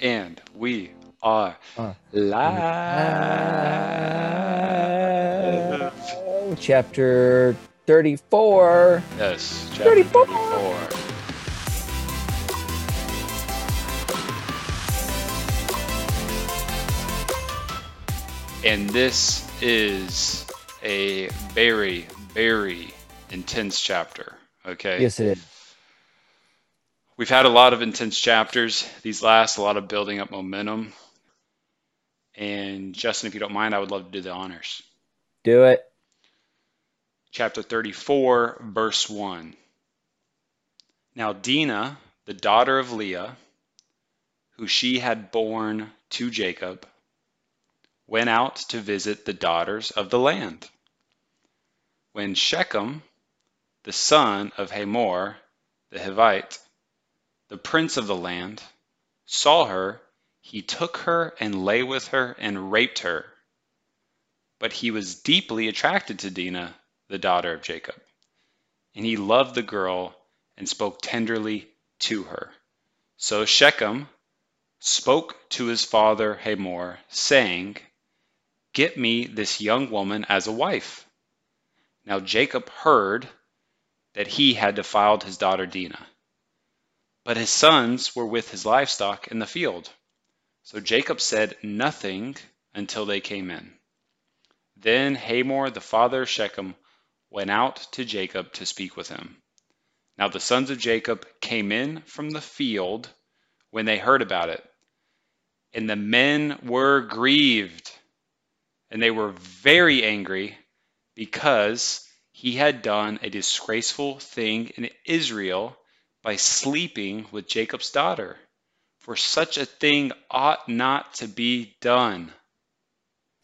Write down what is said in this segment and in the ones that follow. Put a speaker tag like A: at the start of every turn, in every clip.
A: And we are
B: Uh,
A: live.
B: Chapter 34.
A: Yes, chapter
B: 34.
A: 34. And this is a very, very intense chapter. Okay.
B: Yes, it is.
A: We've had a lot of intense chapters. These last, a lot of building up momentum. And Justin, if you don't mind, I would love to do the honors.
B: Do it.
A: Chapter 34, verse 1. Now, Dinah, the daughter of Leah, who she had borne to Jacob, went out to visit the daughters of the land. When Shechem, the son of Hamor, the Hivite, the prince of the land, saw her, he took her and lay with her and raped her. But he was deeply attracted to Dinah, the daughter of Jacob, and he loved the girl and spoke tenderly to her. So Shechem spoke to his father Hamor, saying, Get me this young woman as a wife. Now Jacob heard that he had defiled his daughter Dinah. But his sons were with his livestock in the field. So Jacob said nothing until they came in. Then Hamor, the father of Shechem, went out to Jacob to speak with him. Now the sons of Jacob came in from the field when they heard about it. And the men were grieved, and they were very angry because he had done a disgraceful thing in Israel by sleeping with Jacob's daughter. For such a thing ought not to be done.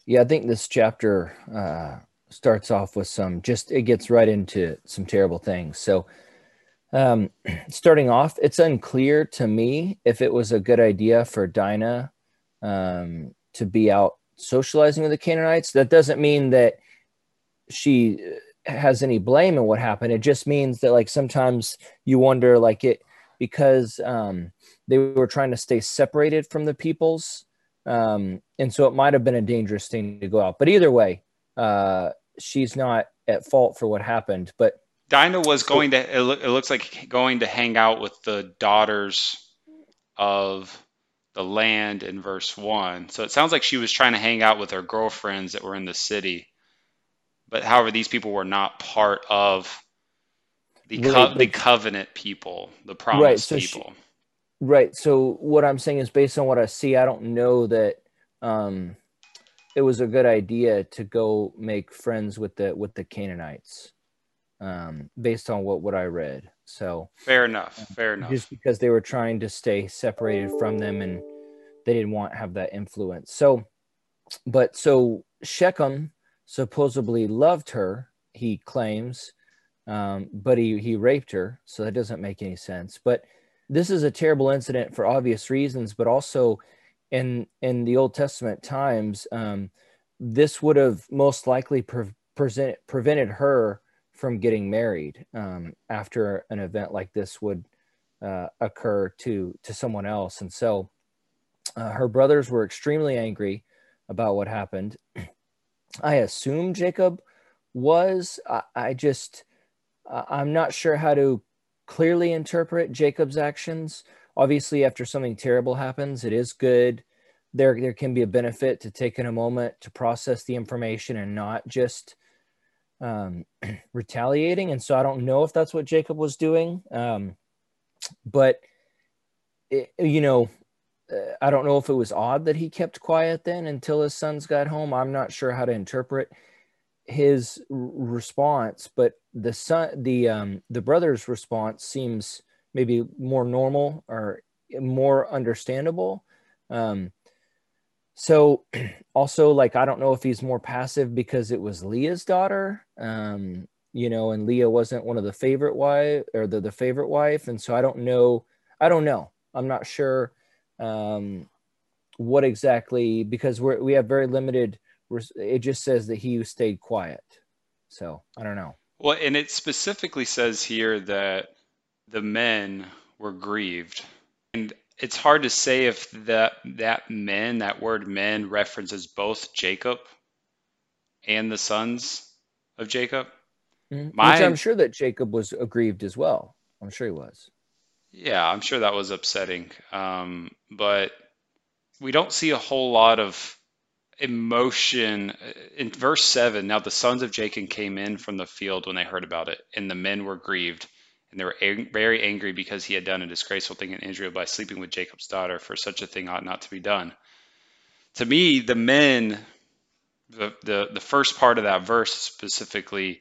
B: Yeah, I think this chapter uh, starts off with some just, it gets right into some terrible things. So, um, starting off, it's unclear to me if it was a good idea for Dinah um, to be out socializing with the Canaanites. That doesn't mean that she has any blame in what happened. It just means that, like, sometimes you wonder, like, it because um, they were trying to stay separated from the peoples. Um, and so it might have been a dangerous thing to go out. But either way, uh, she's not at fault for what happened. But
A: Dinah was going to, it, loo- it looks like going to hang out with the daughters of the land in verse 1. So it sounds like she was trying to hang out with her girlfriends that were in the city. But however, these people were not part of the, co-
B: Right,
A: the covenant people, the promised
B: so she-
A: people.
B: Right. So what I'm saying is based on what I see, I don't know that um, it was a good idea to go make friends with the with the Canaanites, um, based on what what I read. So
A: Fair enough. Fair enough.
B: just because they were trying to stay separated from them and they didn't want to have that influence. So, but so Shechem supposedly loved her, he claims, um, but he, he raped her. So that doesn't make any sense. But this is a terrible incident for obvious reasons, but also in, in the Old Testament times, um, this would have most likely pre- present, prevented her from getting married um, after an event like this would uh, occur to to someone else. And so uh, her brothers were extremely angry about what happened. I assume Jacob was. I, I just I- I'm not sure how to clearly interpret Jacob's actions. Obviously, after something terrible happens, it is good. There, there can be a benefit to taking a moment to process the information and not just um, retaliating. And so I don't know if that's what Jacob was doing. Um, but, it, you know, uh, I don't know if it was odd that he kept quiet then until his sons got home. I'm not sure how to interpret his response, but the son, the um, the brother's response seems maybe more normal or more understandable. Um, so also like I don't know if he's more passive because it was Leah's daughter, um, you know, and Leah wasn't one of the favorite wife or the, the favorite wife, and so I don't know. I don't know. I'm not sure um, what exactly because we're we have very limited. It just says that he stayed quiet, so I don't know.
A: Well, and it specifically says here that the men were grieved. And it's hard to say if that that men, that word men references both Jacob and the sons of Jacob.
B: Mm-hmm. My, Which I'm sure that Jacob was aggrieved as well. I'm sure he was.
A: Yeah, I'm sure that was upsetting. Um, but we don't see a whole lot of emotion in verse 7 now the sons of jacob came in from the field when they heard about it and the men were grieved and they were ang- very angry because he had done a disgraceful thing in Israel by sleeping with Jacob's daughter, for such a thing ought not to be done. To me, the men, the, the, the first part of that verse specifically,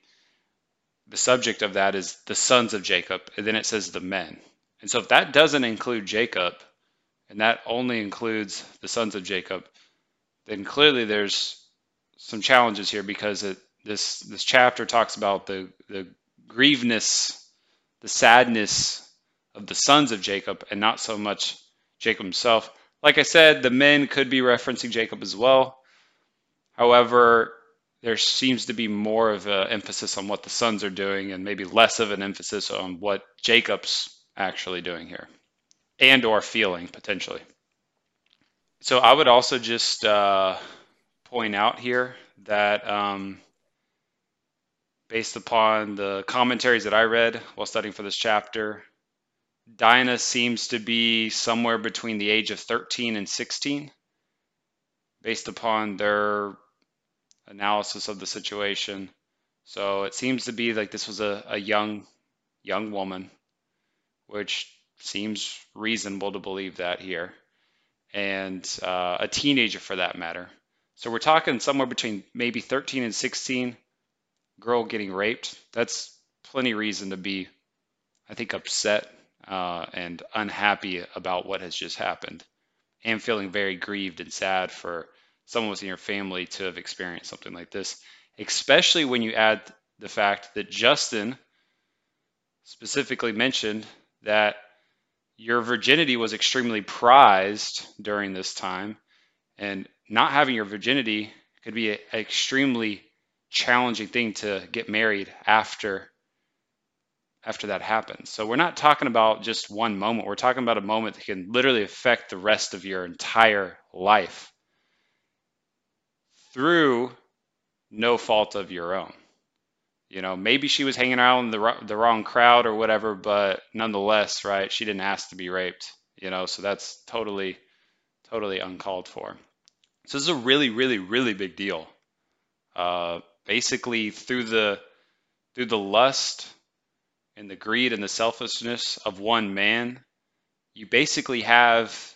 A: the subject of that is the sons of Jacob, and then it says the men. And so if that doesn't include Jacob, and that only includes the sons of Jacob, then clearly there's some challenges here because it, this this chapter talks about the the grieveness the sadness of the sons of Jacob and not so much Jacob himself. Like I said, the men could be referencing Jacob as well. However, there seems to be more of an emphasis on what the sons are doing and maybe less of an emphasis on what Jacob's actually doing here and or feeling potentially. So I would also just uh, point out here that um, based upon the commentaries that I read while studying for this chapter, Dinah seems to be somewhere between the age of 13 and 16, based upon their analysis of the situation. So it seems to be like this was a, a young, young woman, which seems reasonable to believe that here, and uh, a teenager for that matter. So we're talking somewhere between maybe 13 and 16 girl getting raped, that's plenty reason to be, I think, upset uh, and unhappy about what has just happened, and feeling very grieved and sad for someone within your family to have experienced something like this, especially when you add the fact that Justin specifically mentioned that your virginity was extremely prized during this time, and not having your virginity could be an extremely challenging thing to get married after after that happens. So we're not talking about just one moment. We're talking about a moment that can literally affect the rest of your entire life through no fault of your own. You know, maybe she was hanging out in the the wrong crowd or whatever, but nonetheless, right? She didn't ask to be raped. You know, so that's totally, totally uncalled for. So this is a really, really, really big deal. Uh, basically through the through the lust and the greed and the selfishness of one man, you basically have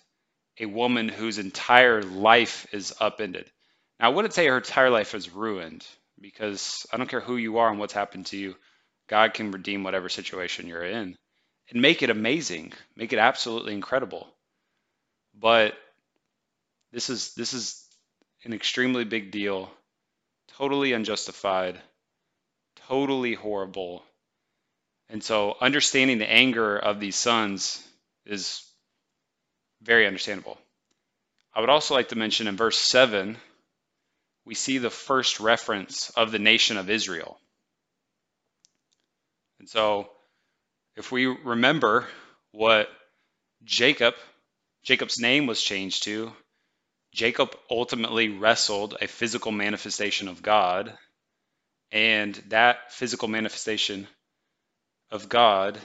A: a woman whose entire life is upended. Now, I wouldn't say her entire life is ruined because I don't care who you are and what's happened to you, God can redeem whatever situation you're in and make it amazing, make it absolutely incredible. But this is this is an extremely big deal totally unjustified, totally horrible. And so understanding the anger of these sons is very understandable. I would also like to mention in verse 7, we see the first reference of the nation of Israel. And so if we remember what Jacob, Jacob's name was changed to, Jacob ultimately wrestled a physical manifestation of God, and that physical manifestation of God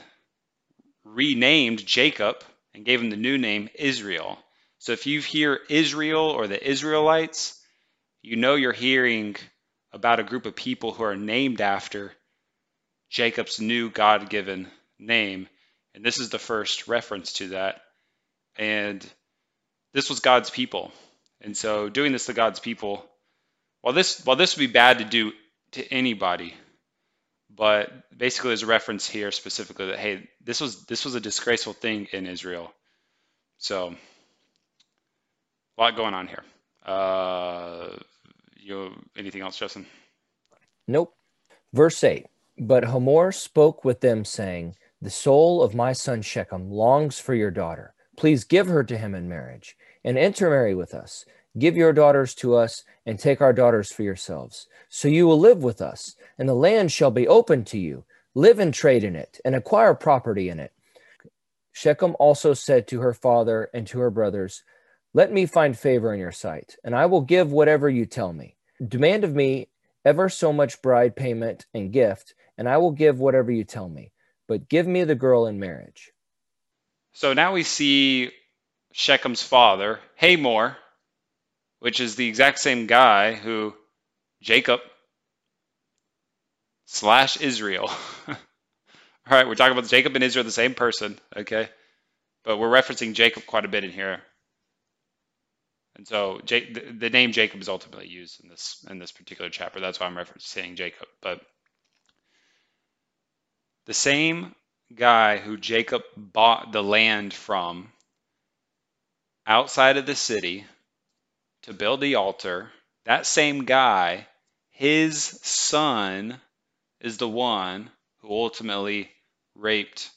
A: renamed Jacob and gave him the new name Israel. So if you hear Israel or the Israelites, you know you're hearing about a group of people who are named after Jacob's new God given name. And this is the first reference to that. And this was God's people. And so doing this to God's people, while this while this would be bad to do to anybody, but basically there's a reference here specifically that hey, this was this was a disgraceful thing in Israel. So a lot going on here. Uh, you anything else, Justin?
B: Nope. Verse eight. But Hamor spoke with them, saying, The soul of my son Shechem longs for your daughter. Please give her to him in marriage and intermarry with us. Give your daughters to us, and take our daughters for yourselves. So you will live with us, and the land shall be open to you. Live and trade in it, and acquire property in it. Shechem also said to her father and to her brothers, Let me find favor in your sight, and I will give whatever you tell me. Demand of me ever so much bride payment and gift, and I will give whatever you tell me. But give me the girl in marriage.
A: So now we see Shechem's father, Hamor, which is the exact same guy who Jacob slash Israel. All right, we're talking about Jacob and Israel, the same person, okay? But we're referencing Jacob quite a bit in here. And so the, the name Jacob is ultimately used in this in this particular chapter. That's why I'm referencing Jacob. But the same guy who Jacob bought the land from outside of the city to build the altar, that same guy, his son is the one who ultimately raped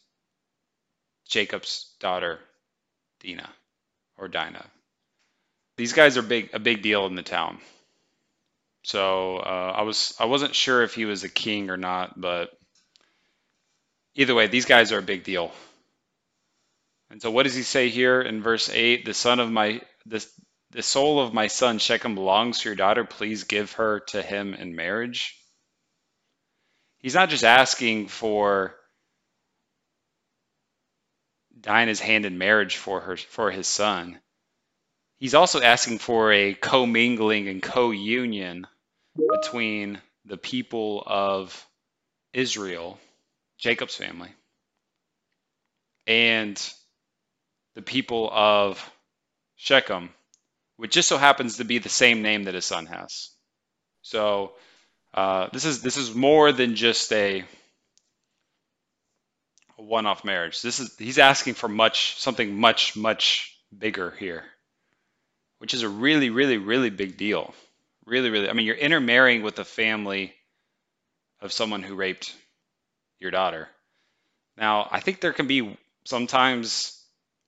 A: Jacob's daughter, Dinah or Dinah. These guys are big, a big deal in the town. So uh, I was, I wasn't sure if he was a king or not, but either way, these guys are a big deal. And so, what does he say here in verse eight? The son of my, the, the soul of my son Shechem belongs to your daughter. Please give her to him in marriage he's not just asking for Dinah's hand in marriage for her for his son. He's also asking for a commingling and co-union between the people of Israel, Jacob's family, and the people of Shechem, which just so happens to be the same name that his son has. So uh, this is this is more than just a, a one-off marriage. This is he's asking for much something much much bigger here, which is a really really really big deal. Really really. I mean, you're intermarrying with the family of someone who raped your daughter. Now, I think there can be sometimes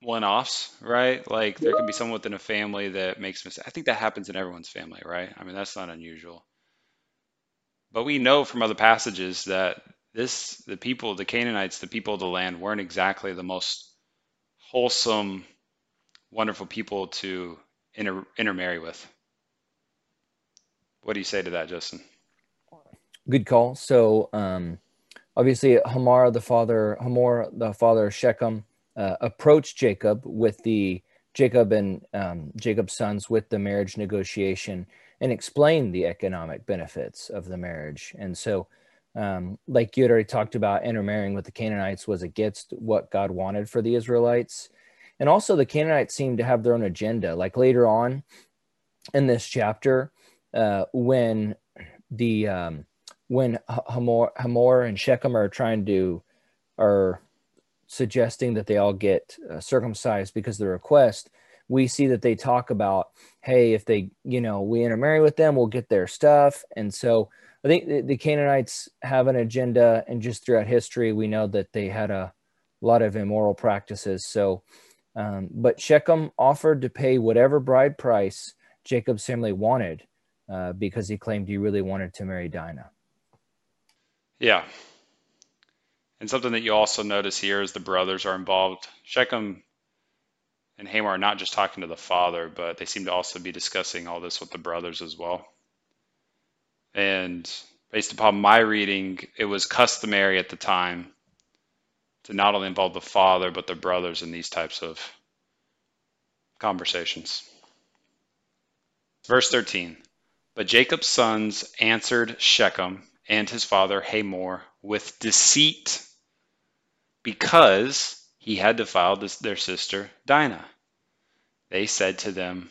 A: one-offs, right? Like there can be someone within a family that makes mistakes. I think that happens in everyone's family, right? I mean, that's not unusual. But we know from other passages that this, the people, the Canaanites, the people of the land, weren't exactly the most wholesome, wonderful people to inter, intermarry with. What do you say to that, Justin?
B: Good call. So, um, obviously, Hamar, the father, Hamor, the father of Shechem, uh, approached Jacob with the Jacob and um, Jacob's sons with the marriage negotiation and explain the economic benefits of the marriage. And so, um, like you had already talked about, intermarrying with the Canaanites was against what God wanted for the Israelites. And also, the Canaanites seem to have their own agenda. Like later on in this chapter, uh, when the um, when Hamor, Hamor and Shechem are trying to are suggesting that they all get uh, circumcised because of the request, we see that they talk about, hey, if they, you know, we intermarry with them, we'll get their stuff. And so I think the, the Canaanites have an agenda, and just throughout history, we know that they had a lot of immoral practices. So, um, but Shechem offered to pay whatever bride price Jacob's family wanted uh, because he claimed he really wanted to marry Dinah.
A: Yeah. And something that you also notice here is the brothers are involved. Shechem and Hamor are not just talking to the father, but they seem to also be discussing all this with the brothers as well. And based upon my reading, it was customary at the time to not only involve the father, but the brothers in these types of conversations. Verse 13 But Jacob's sons answered Shechem and his father Hamor with deceit because he had defiled their sister Dinah. They said to them,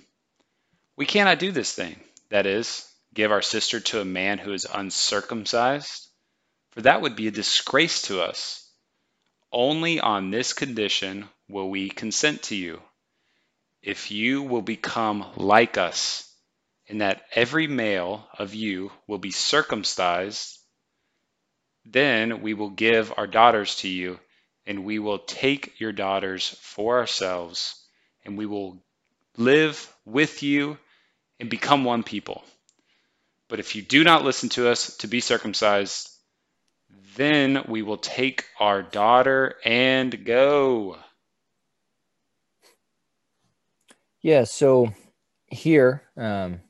A: We cannot do this thing, that is, give our sister to a man who is uncircumcised, for that would be a disgrace to us. Only on this condition will we consent to you. If you will become like us, in that every male of you will be circumcised, then we will give our daughters to you and we will take your daughters for ourselves, and we will live with you and become one people. But if you do not listen to us to be circumcised, then we will take our daughter and go.
B: Yeah, so here, um,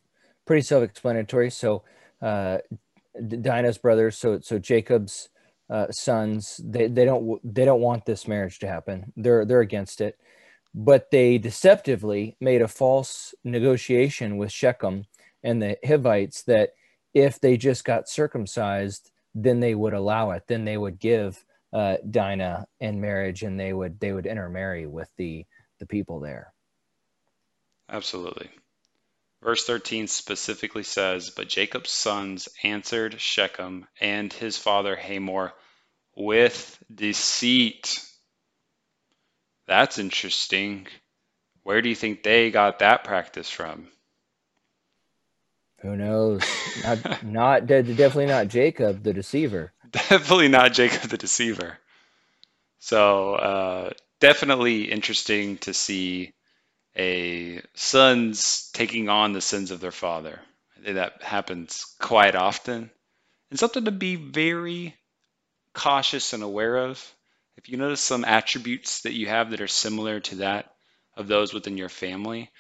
B: pretty self-explanatory. So uh, Dinah's brothers, so so Jacob's uh, sons, they, they don't they don't want this marriage to happen. They're they're against it, but they deceptively made a false negotiation with Shechem and the Hivites that if they just got circumcised, then they would allow it. Then they would give uh, Dinah in marriage, and they would they would intermarry with the the people there.
A: Absolutely. Verse 13 specifically says, But Jacob's sons answered Shechem and his father Hamor with deceit. That's interesting. Where do you think they got that practice from?
B: Who knows? Not, not definitely not Jacob, the deceiver.
A: Definitely not Jacob the deceiver. So uh, definitely interesting to see a sons taking on the sins of their father. I think that happens quite often, and something to be very cautious and aware of. If you notice some attributes that you have that are similar to that of those within your family,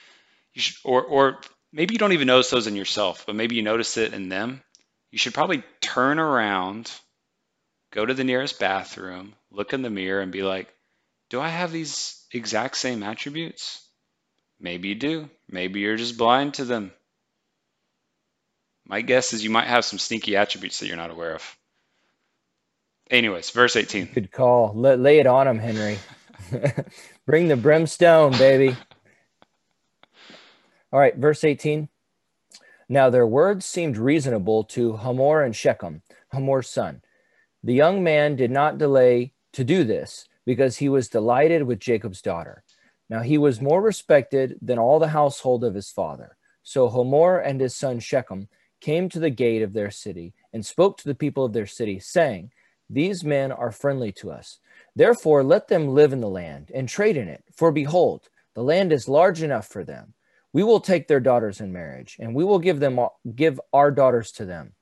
A: you should, or or maybe you don't even notice those in yourself, but maybe you notice it in them. You should probably turn around, go to the nearest bathroom, look in the mirror, and be like, "Do I have these exact same attributes?" Maybe you do. Maybe you're just blind to them. My guess is you might have some sneaky attributes that you're not aware of. Anyways, verse 18.
B: Good call. Lay it on him, Henry. Bring the brimstone, baby. All right, verse 18. Now their words seemed reasonable to Hamor and Shechem, Hamor's son. The young man did not delay to do this because he was delighted with Jacob's daughter. Now he was more respected than all the household of his father. So Hamor and his son Shechem came to the gate of their city and spoke to the people of their city, saying, These men are friendly to us. Therefore, let them live in the land and trade in it. For behold, the land is large enough for them. We will take their daughters in marriage, and we will give them give our daughters to them.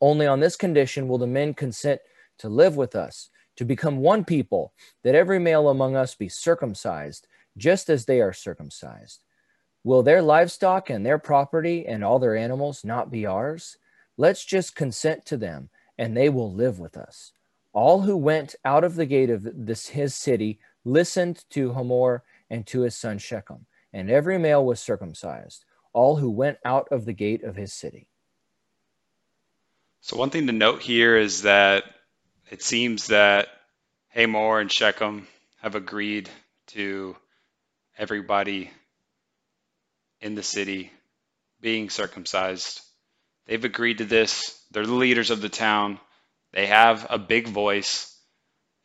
B: Only on this condition will the men consent to live with us, to become one people, that every male among us be circumcised just as they are circumcised. Will their livestock and their property and all their animals not be ours? Let's just consent to them, and they will live with us. All who went out of the gate of this his city listened to Hamor and to his son Shechem, and every male was circumcised, all who went out of the gate of his city.
A: So one thing to note here is that it seems that Hamor and Shechem have agreed to everybody in the city being circumcised. They've agreed to this. They're the leaders of the town. They have a big voice,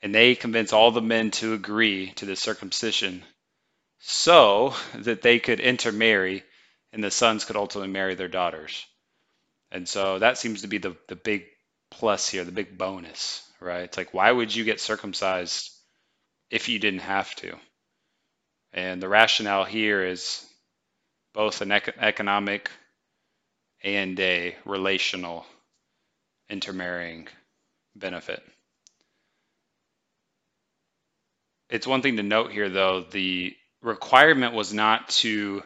A: and they convince all the men to agree to the circumcision so that they could intermarry and the sons could ultimately marry their daughters. And so that seems to be the, the big plus here, the big bonus, right? It's like, why would you get circumcised if you didn't have to? And the rationale here is both an economic and a relational intermarrying benefit. It's one thing to note here, though, the requirement was not to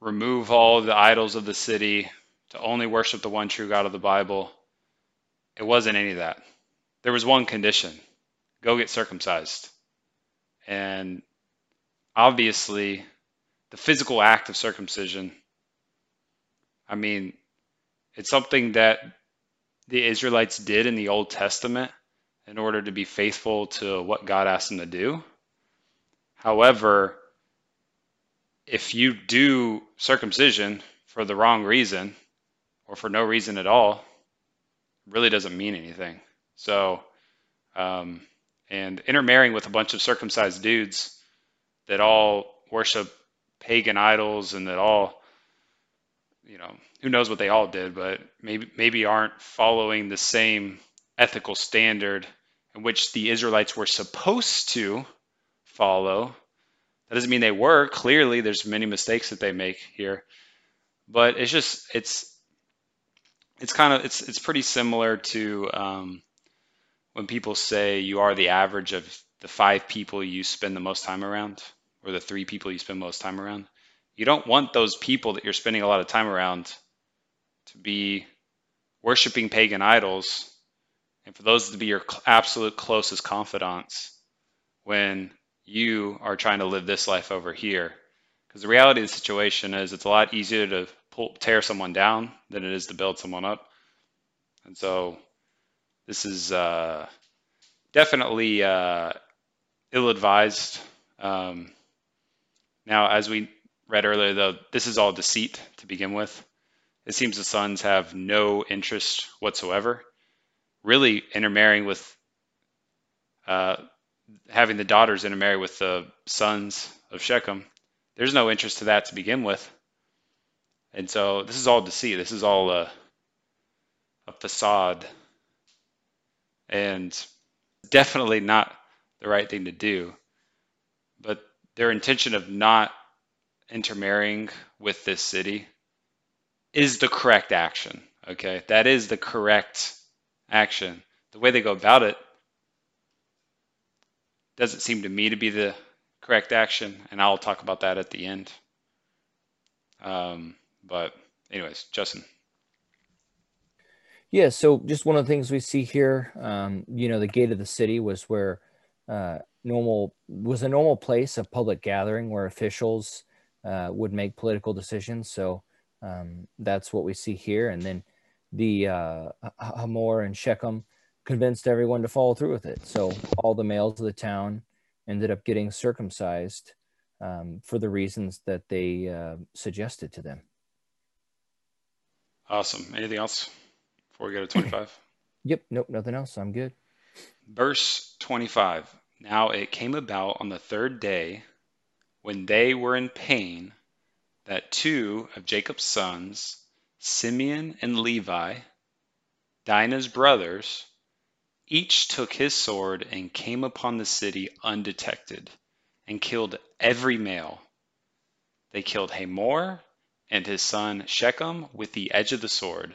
A: remove all of the idols of the city, to only worship the one true God of the Bible. It wasn't any of that. There was one condition go get circumcised. And obviously the physical act of circumcision. I mean, it's something that the Israelites did in the Old Testament in order to be faithful to what God asked them to do. However, if you do circumcision for the wrong reason or for no reason at all, really doesn't mean anything. So, um, and intermarrying with a bunch of circumcised dudes that all worship pagan idols and that all you know who knows what they all did but maybe maybe aren't following the same ethical standard in which the Israelites were supposed to follow. That doesn't mean they were. Clearly there's many mistakes that they make here. But it's just it's it's kind of it's it's pretty similar to um, when people say you are the average of the five people you spend the most time around or the three people you spend most time around. You don't want those people that you're spending a lot of time around to be worshiping pagan idols and for those to be your absolute closest confidants when you are trying to live this life over here. Because the reality of the situation is it's a lot easier to pull, tear someone down than it is to build someone up. And so this is uh, definitely uh, ill advised. Um, now, as we read earlier, though, this is all deceit to begin with. It seems the sons have no interest whatsoever, really intermarrying with uh, having the daughters intermarry with the sons of Shechem. There's no interest to that to begin with. And so this is all deceit. This is all a, a facade. And definitely not the right thing to do. But their intention of not intermarrying with this city is the correct action. Okay, that is the correct action. The way they go about it doesn't seem to me to be the correct action, and I'll talk about that at the end. Um, but, anyways, Justin.
B: Yeah, so just one of the things we see here, um, you know, the gate of the city was where uh, normal was a normal place of public gathering where officials uh, would make political decisions. So um, that's what we see here. And then the uh, Hamor and Shechem convinced everyone to follow through with it. So all the males of the town ended up getting circumcised um, for the reasons that they uh, suggested to them.
A: Awesome. Anything else before we go to 25?
B: yep. Nope. Nothing else. I'm good.
A: Verse 25. Now it came about on the third day when they were in pain that two of Jacob's sons, Simeon and Levi, Dinah's brothers, each took his sword and came upon the city undetected and killed every male. They killed Hamor and his son Shechem with the edge of the sword,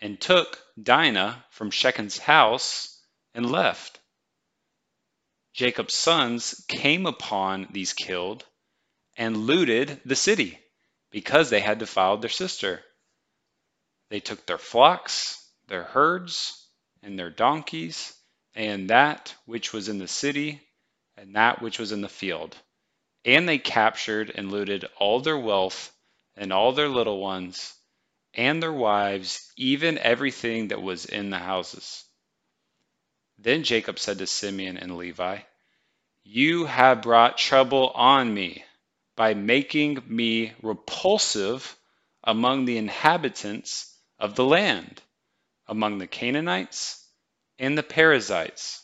A: and took Dinah from Shechem's house and left. Jacob's sons came upon these killed and looted the city because they had defiled their sister. They took their flocks, their herds, and their donkeys, and that which was in the city, and that which was in the field. And they captured and looted all their wealth, and all their little ones, and their wives, even everything that was in the houses. Then Jacob said to Simeon and Levi, You have brought trouble on me by making me repulsive among the inhabitants of the land, among the Canaanites and the Perizzites.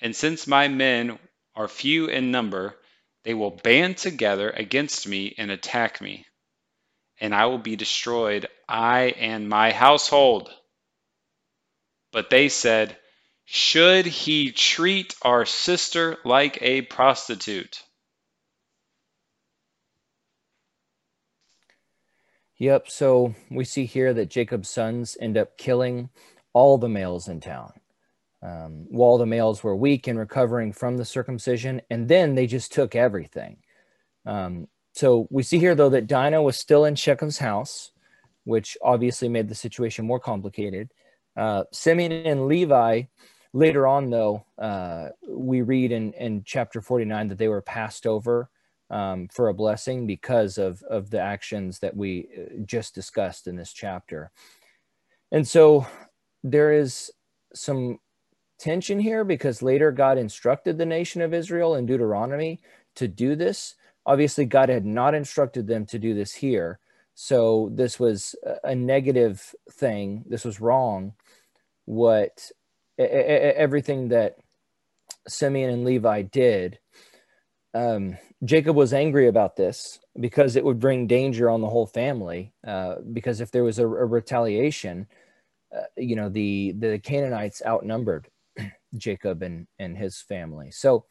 A: And since my men are few in number, they will band together against me and attack me, and I will be destroyed, I and my household. But they said, Should he treat our sister like a prostitute?
B: Yep. So we see here that Jacob's sons end up killing all the males in town. Um, while the males were weak and recovering from the circumcision, and then they just took everything. Um, so we see here, though, that Dinah was still in Shechem's house, which obviously made the situation more complicated. Uh, Simeon and Levi, later on, though, uh, we read in, in chapter 49 that they were passed over um, for a blessing because of, of the actions that we uh, just discussed in this chapter. And so there is some tension here because later God instructed the nation of Israel in Deuteronomy to do this. Obviously, God had not instructed them to do this here. So this was a negative thing. This was wrong. What everything that Simeon and Levi did um, Jacob was angry about this because it would bring danger on the whole family. Uh, because if there was a, a retaliation, uh, you know, the the Canaanites outnumbered Jacob and and his family. So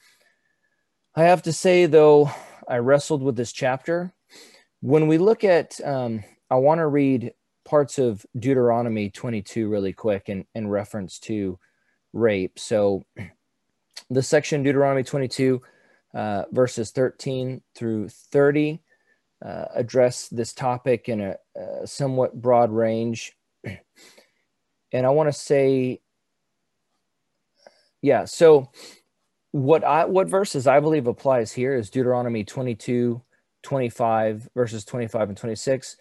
B: I have to say, though, I wrestled with this chapter. When we look at, um, I want to read parts of Deuteronomy 22 really quick in, in reference to rape. So the section Deuteronomy 22 uh, verses 13 through 30 uh, address this topic in a, a somewhat broad range. And I want to say, yeah, so what I what verses I believe applies here is Deuteronomy 22, 25, verses 25 and 26.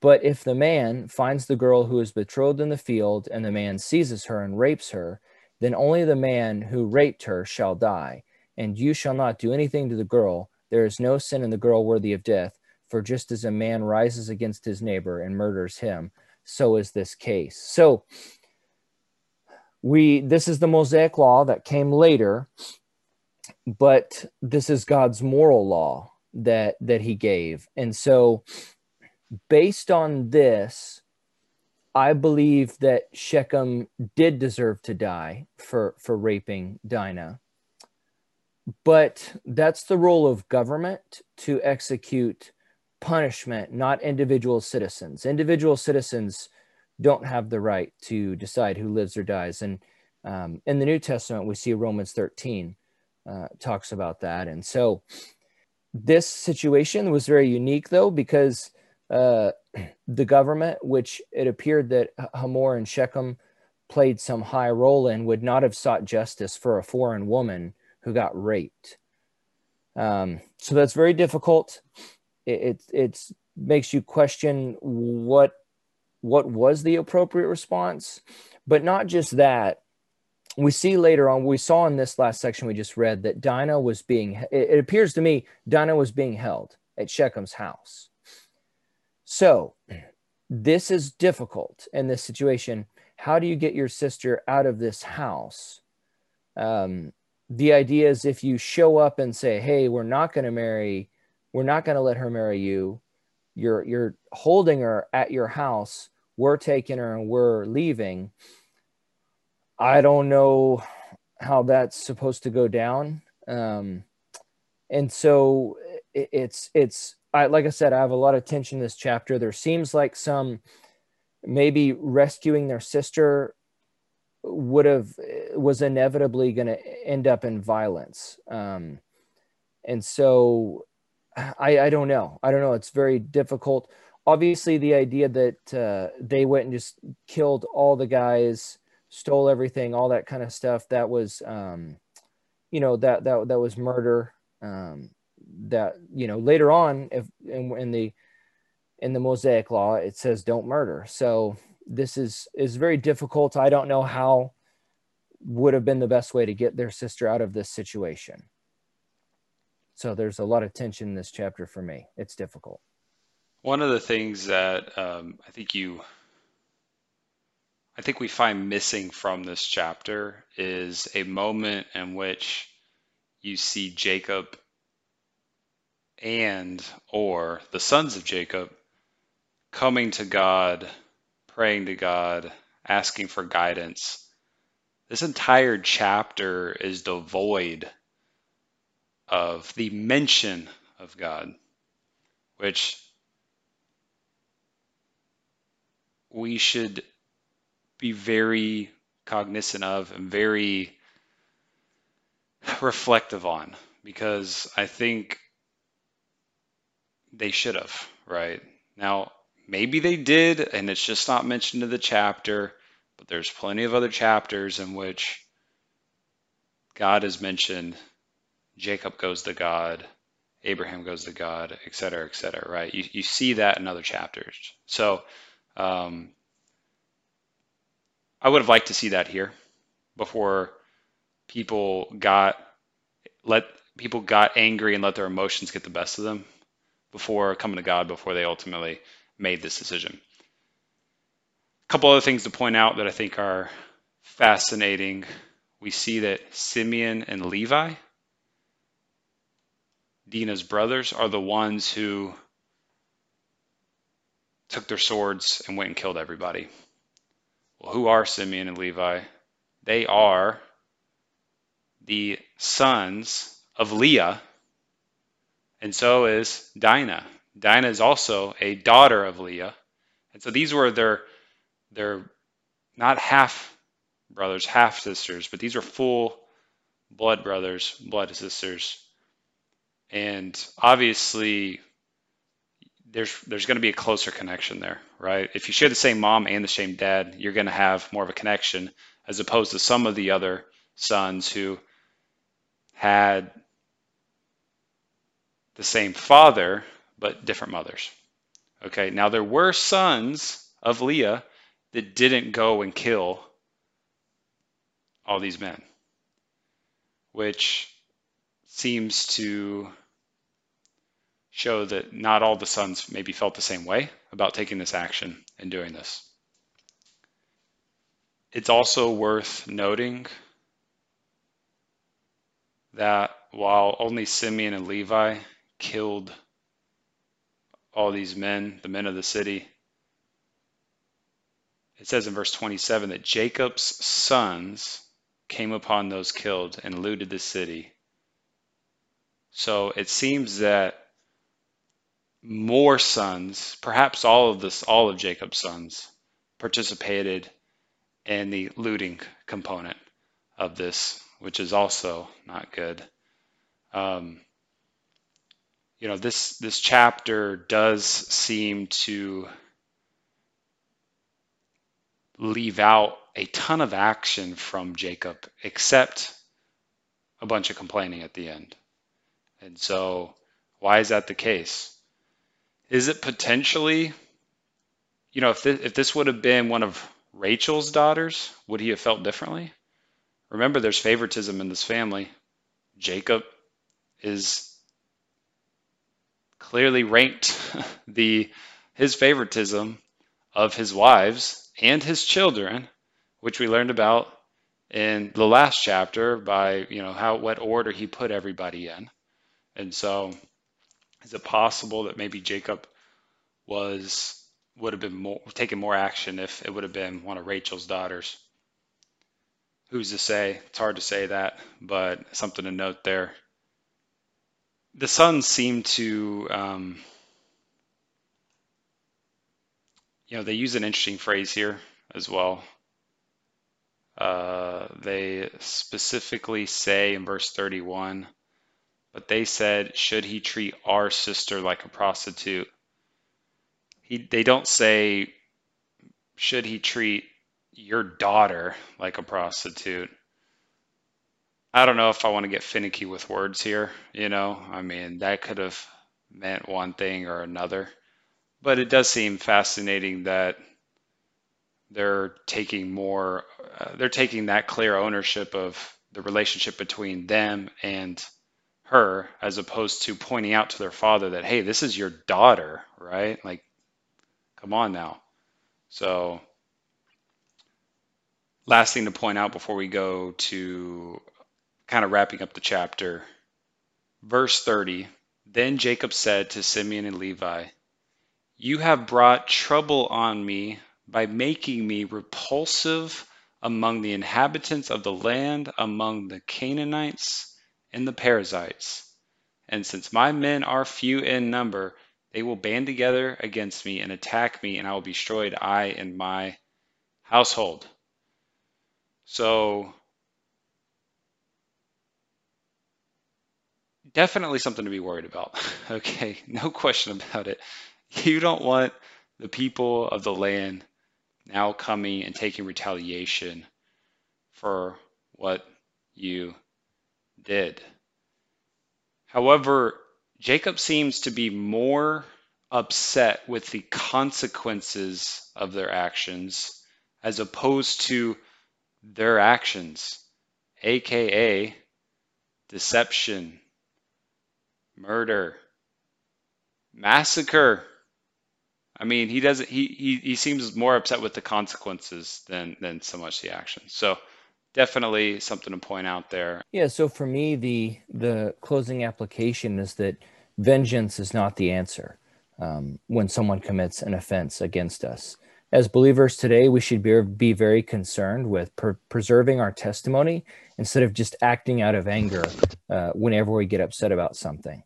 B: But if the man finds the girl who is betrothed in the field, and the man seizes her and rapes her, then only the man who raped her shall die, and you shall not do anything to the girl. There is no sin in the girl worthy of death, for just as a man rises against his neighbor and murders him, so is this case. So we this is the Mosaic law that came later, but this is God's moral law that that he gave. And so based on this, I believe that Shechem did deserve to die for for raping Dinah. But that's the role of government to execute punishment, not individual citizens. Individual citizens don't have the right to decide who lives or dies. And um, in the New Testament, we see Romans 13 uh, talks about that. And so this situation was very unique, though, because uh, the government, which it appeared that Hamor and Shechem played some high role in, would not have sought justice for a foreign woman who got raped. Um, so that's very difficult. It it makes you question what what was the appropriate response. But not just that. We see later on we saw in this last section we just read that dinah was being it, it appears to me dinah was being held at shechem's house. So this is difficult in this situation. How do you get your sister out of this house? Um, the idea is if you show up and say hey we're not going to marry we're not going to let her marry you. You're you're holding her at your house. We're taking her and we're leaving. I don't know how that's supposed to go down. Um, and so it, it's it's I, like I said, I have a lot of tension in this chapter. There seems like some maybe rescuing their sister would have was inevitably going to end up in violence. Um, and so I, I don't know. I don't know. It's very difficult. Obviously, the idea that uh, they went and just killed all the guys, stole everything, all that kind of stuff. That was, um, you know, that that that was murder. Um, that you know later on, if in, in the in the Mosaic law, it says don't murder. So this is is very difficult. I don't know how would have been the best way to get their sister out of this situation. So there's a lot of tension in this chapter for me. It's difficult.
A: One of the things that um, I think you, I think we find missing from this chapter is a moment in which you see Jacob and or the sons of Jacob coming to God, praying to God, asking for guidance. This entire chapter is devoid of the mention of God, which we should be very cognizant of and very reflective on because I think they should have, right? Now, maybe they did, and it's just not mentioned in the chapter, but there's plenty of other chapters in which God is mentioned Jacob goes to God, Abraham goes to God, et cetera, et cetera, right? You, you see that in other chapters. So um, I would have liked to see that here before people got let people got angry and let their emotions get the best of them before coming to God before they ultimately made this decision. A couple other things to point out that I think are fascinating. We see that Simeon and Levi Dinah's brothers are the ones who took their swords and went and killed everybody. Well, who are Simeon and Levi? They are the sons of Leah, and so is Dinah. Dinah is also a daughter of Leah. And so these were their their not half brothers, half sisters, but these are full blood brothers, blood sisters And obviously, there's there's going to be a closer connection there, right? If you share the same mom and the same dad, you're going to have more of a connection as opposed to some of the other sons who had the same father but different mothers. Okay, now there were sons of Leah that didn't go and kill all these men, which seems to show that not all the sons maybe felt the same way about taking this action and doing this. It's also worth noting that while only Simeon and Levi killed all these men, the men of the city, it says in verse 27 that Jacob's sons came upon those killed and looted the city. So it seems that more sons, perhaps all of this, all of Jacob's sons, participated in the looting component of this, which is also not good. Um, you know, this this chapter does seem to leave out a ton of action from Jacob, except a bunch of complaining at the end. And so, why is that the case? Is it potentially, you know, if if this would have been one of Rachel's daughters, would he have felt differently? Remember, there's favoritism in this family. Jacob is clearly ranked the his favoritism of his wives and his children, which we learned about in the last chapter by you know how what order he put everybody in. And so is it possible that maybe Jacob was would have been more taken more action if it would have been one of Rachel's daughters? Who's to say? It's hard to say that, but something to note there. The sons seem to um, you know, they use an interesting phrase here as well. Uh, they specifically say in verse 31, but they said, should he treat our sister like a prostitute? He, they don't say, should he treat your daughter like a prostitute? I don't know if I want to get finicky with words here. You know, I mean, that could have meant one thing or another. But it does seem fascinating that they're taking more, uh, they're taking that clear ownership of the relationship between them and her, as opposed to pointing out to their father that, hey, this is your daughter, right? Like, come on now. So, last thing to point out before we go to kind of wrapping up the chapter, verse 30 Then Jacob said to Simeon and Levi, you have brought trouble on me by making me repulsive among the inhabitants of the land, among the Canaanites and the Perizzites. And since my men are few in number, they will band together against me and attack me, and I will be destroyed, I and my household. So, definitely something to be worried about. okay, no question about it. You don't want the people of the land now coming and taking retaliation for what you did. However, Jacob seems to be more upset with the consequences of their actions as opposed to their actions, aka deception, murder, massacre. I mean, he doesn't. He, he he seems more upset with the consequences than than so much the action. So definitely something to point out there.
B: Yeah. So for me, the the closing application is that vengeance is not the answer um, when someone commits an offense against us. As believers today, we should be, be very concerned with per- preserving our testimony instead of just acting out of anger uh, whenever we get upset about something.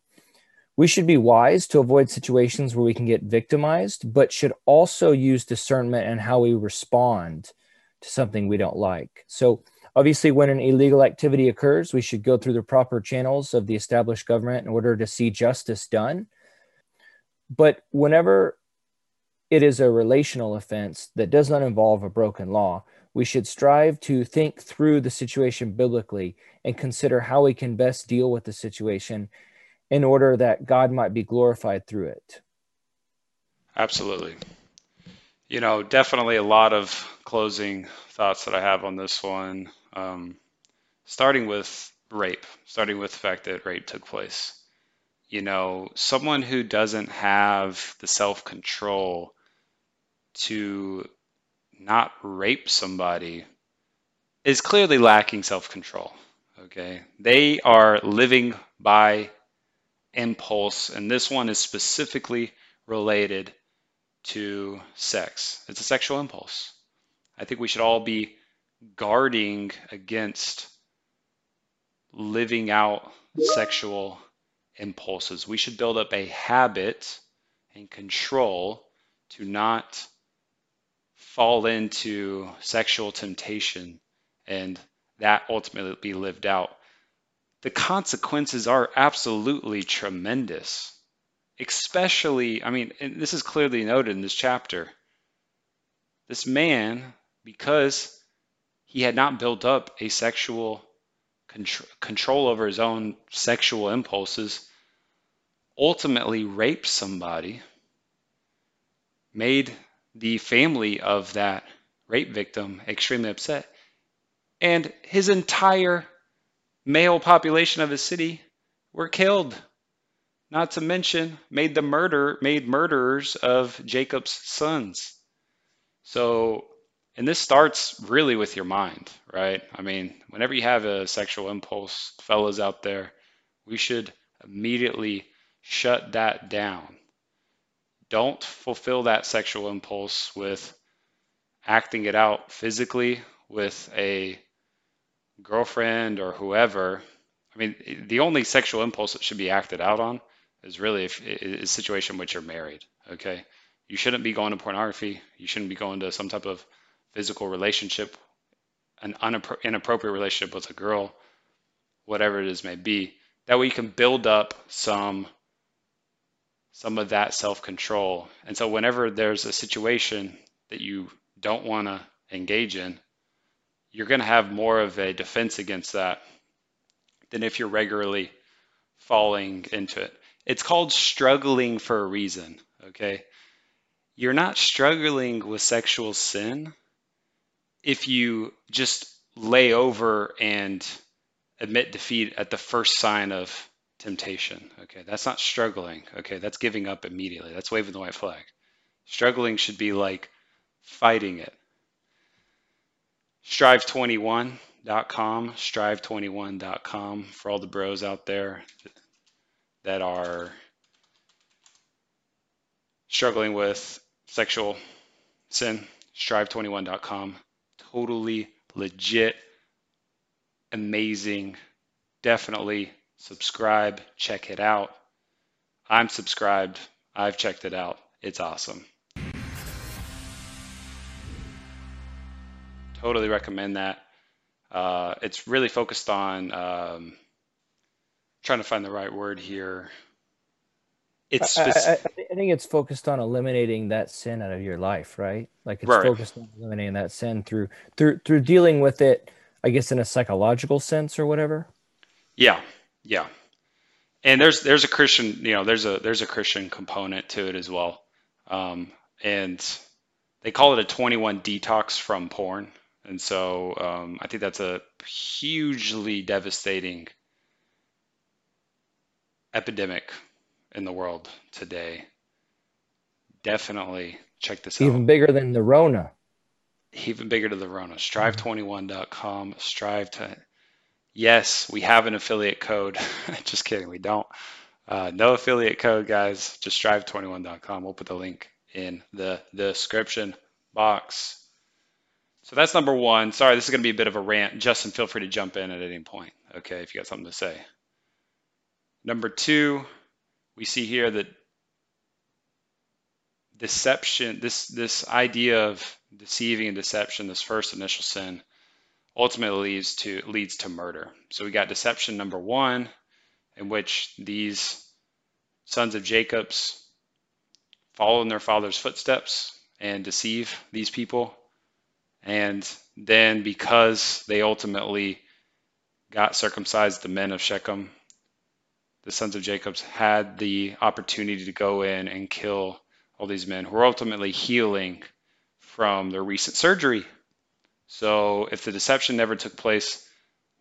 B: We should be wise to avoid situations where we can get victimized, but should also use discernment and how we respond to something we don't like. So Obviously, when an illegal activity occurs, we should go through the proper channels of the established government in order to see justice done. But whenever it is a relational offense that does not involve a broken law, we should strive to think through the situation biblically and consider how we can best deal with the situation in order that God might be glorified through it.
A: Absolutely. You know, definitely a lot of closing thoughts that I have on this one. Um, starting with rape, starting with the fact that rape took place. You know, someone who doesn't have the self control to not rape somebody is clearly lacking self control. Okay. They are living by impulse, and this one is specifically related to sex. It's a sexual impulse. I think we should all be guarding against living out sexual impulses. We should build up a habit and control to not fall into sexual temptation and that ultimately be lived out. The consequences are absolutely tremendous, especially, I mean, this is clearly noted in this chapter. This man, because he had not built up a sexual control over his own sexual impulses, ultimately raped somebody, made the family of that rape victim extremely upset. And his entire male population of his city were killed. Not to mention made the murder made murderers of Jacob's sons. So and this starts really with your mind, right? I mean, whenever you have a sexual impulse, fellas out there, we should immediately shut that down don't fulfill that sexual impulse with acting it out physically with a girlfriend or whoever. I mean, the only sexual impulse that should be acted out on is really if a situation in which you're married. Okay, you shouldn't be going to pornography. You shouldn't be going to some type of physical relationship, an inappropriate relationship with a girl, whatever it is may be. That way you can build up some some of that self control. And so, whenever there's a situation that you don't want to engage in, you're going to have more of a defense against that than if you're regularly falling into it. It's called struggling for a reason, okay? You're not struggling with sexual sin if you just lay over and admit defeat at the first sign of temptation. Okay, that's not struggling. Okay, that's giving up immediately. That's waving the white flag. Struggling should be like fighting it. Strive21.com, strive21.com for all the bros out there that are struggling with sexual sin. Strive21.com. Totally legit, amazing, definitely subscribe, check it out. I'm subscribed. I've checked it out. It's awesome. Totally recommend that. Uh, it's really focused on um, trying to find the right word here.
B: It's I, I, I, think it's focused on eliminating that sin out of your life, right? Like it's right. focused on eliminating that sin through through through dealing with it, I guess, in a psychological sense or whatever.
A: Yeah, yeah. And there's there's a Christian, you know, there's a there's a Christian component to it as well. Um, and they call it a 21 detox from porn. And so um, I think that's a hugely devastating epidemic in the world today. Definitely check this
B: Even out. Even bigger than the Rona.
A: Even bigger than the Rona. Strive21.com. Strive to Yes, we have an affiliate code. just kidding, we don't. Uh, no affiliate code, guys. Just strive21.com. We'll put the link in the, the description box. So that's number one. Sorry, this is going to be a bit of a rant. Justin, feel free to jump in at any point, okay, if you got something to say. Number two, we see here that deception, this, this idea of deceiving and deception, this first initial sin, ultimately leads to leads to murder. So we got deception number one, in which these sons of Jacob's follow in their father's footsteps and deceive these people. And then because they ultimately got circumcised, the men of Shechem, the sons of Jacob's had the opportunity to go in and kill all these men who were ultimately healing from their recent surgery. So if the deception never took place,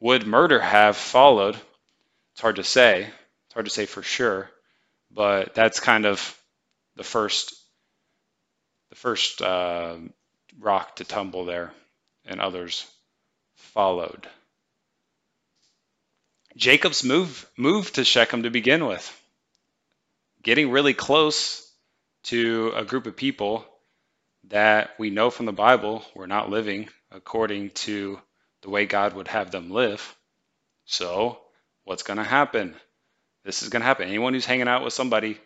A: would murder have followed? It's hard to say. It's hard to say for sure, but that's kind of the first the first uh, rock to tumble there, and others followed. Jacob's move moved to Shechem to begin with, getting really close to a group of people that we know from the Bible were not living according to the way God would have them live. So, what's going to happen? This is going to happen. Anyone who's hanging out with somebody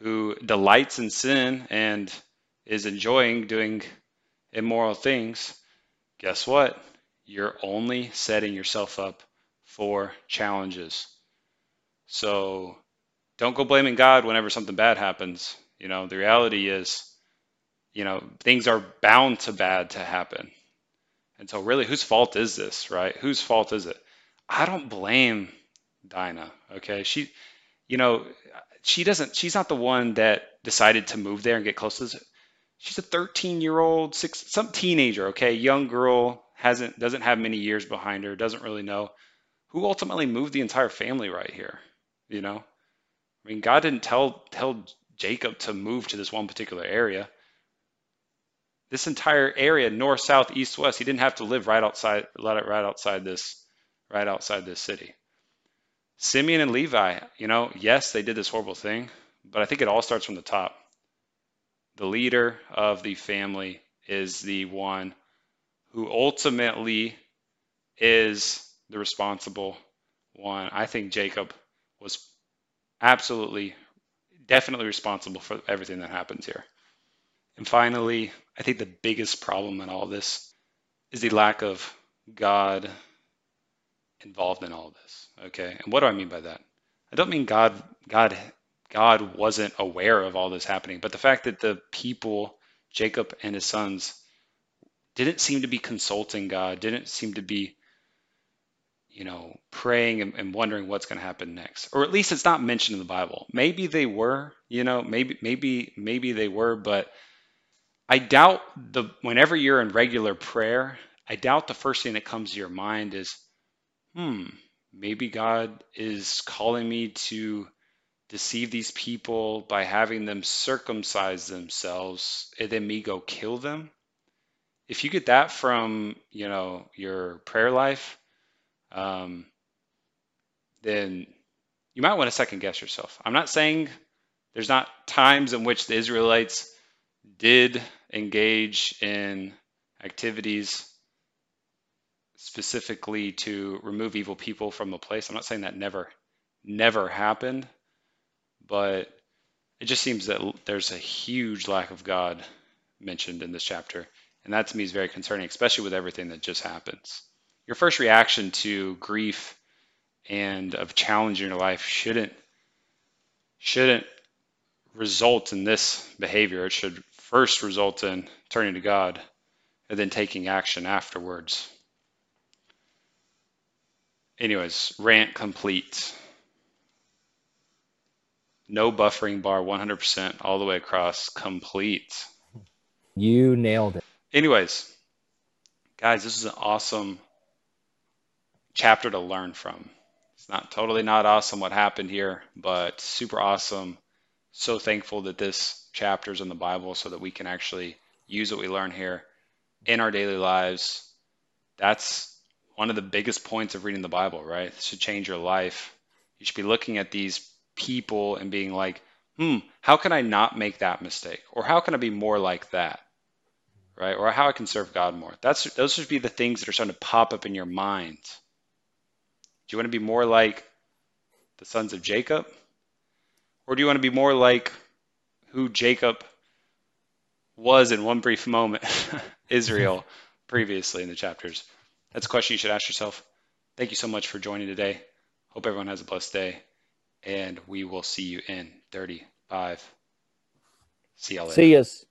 A: who delights in sin and is enjoying doing immoral things, guess what? You're only setting yourself up for challenges. So don't go blaming God whenever something bad happens. You know, the reality is, you know, things are bound to bad to happen. And so really whose fault is this, right? Whose fault is it? I don't blame Dinah, okay? She you know, she doesn't she's not the one that decided to move there and get close to this. She's a 13 year old, six some teenager, okay, young girl, hasn't doesn't have many years behind her, doesn't really know who ultimately moved the entire family right here, you know? I mean, God didn't tell tell Jacob to move to this one particular area. This entire area, north, south, east, west, he didn't have to live right outside Let it right outside this right outside this city. Simeon and Levi, you know, yes, they did this horrible thing, but I think it all starts from the top. The leader of the family is the one who ultimately is the responsible one. I think Jacob was absolutely, definitely responsible for everything that happens here. And finally, I think the biggest problem in all this is the lack of God involved in all this. Okay, and what do I mean by that? I don't mean God, God, God wasn't aware of all this happening, but the fact that the people, Jacob and his sons, didn't seem to be consulting God, didn't seem to be, you know, praying and, and wondering what's going to happen next, or at least it's not mentioned in the Bible. Maybe they were, you know, maybe, maybe, maybe they were, but I doubt the whenever you're in regular prayer, I doubt the first thing that comes to your mind is, hmm, maybe God is calling me to deceive these people by having them circumcise themselves and then me go kill them. If you get that from, you know, your prayer life, um, then you might want to second guess yourself. I'm not saying there's not times in which the Israelites did engage in activities specifically to remove evil people from the place. I'm not saying that never, never happened, but it just seems that there's a huge lack of God mentioned in this chapter. And that to me is very concerning, especially with everything that just happens. Your first reaction to grief and of challenge in your life shouldn't shouldn't result in this behavior. It should first result in turning to God and then taking action afterwards. Anyways, rant complete. No buffering bar, 100% all the way across, complete.
B: You nailed it.
A: Anyways, guys, this is an awesome chapter to learn from. It's not totally not awesome what happened here, but super awesome. So thankful that this chapter is in the Bible so that we can actually use what we learn here in our daily lives. That's one of the biggest points of reading the Bible, right? This should change your life. You should be looking at these people and being like, hmm, how can I not make that mistake? Or how can I be more like that? Right? Or how I can serve God more. That's those should be the things that are starting to pop up in your mind. Do you want to be more like the sons of Jacob? Or do you want to be more like who Jacob was in one brief moment, Israel, previously in the chapters? That's a question you should ask yourself. Thank you so much for joining today. Hope everyone has a blessed day, and we will see you in 35. See y'all later.
B: See yous.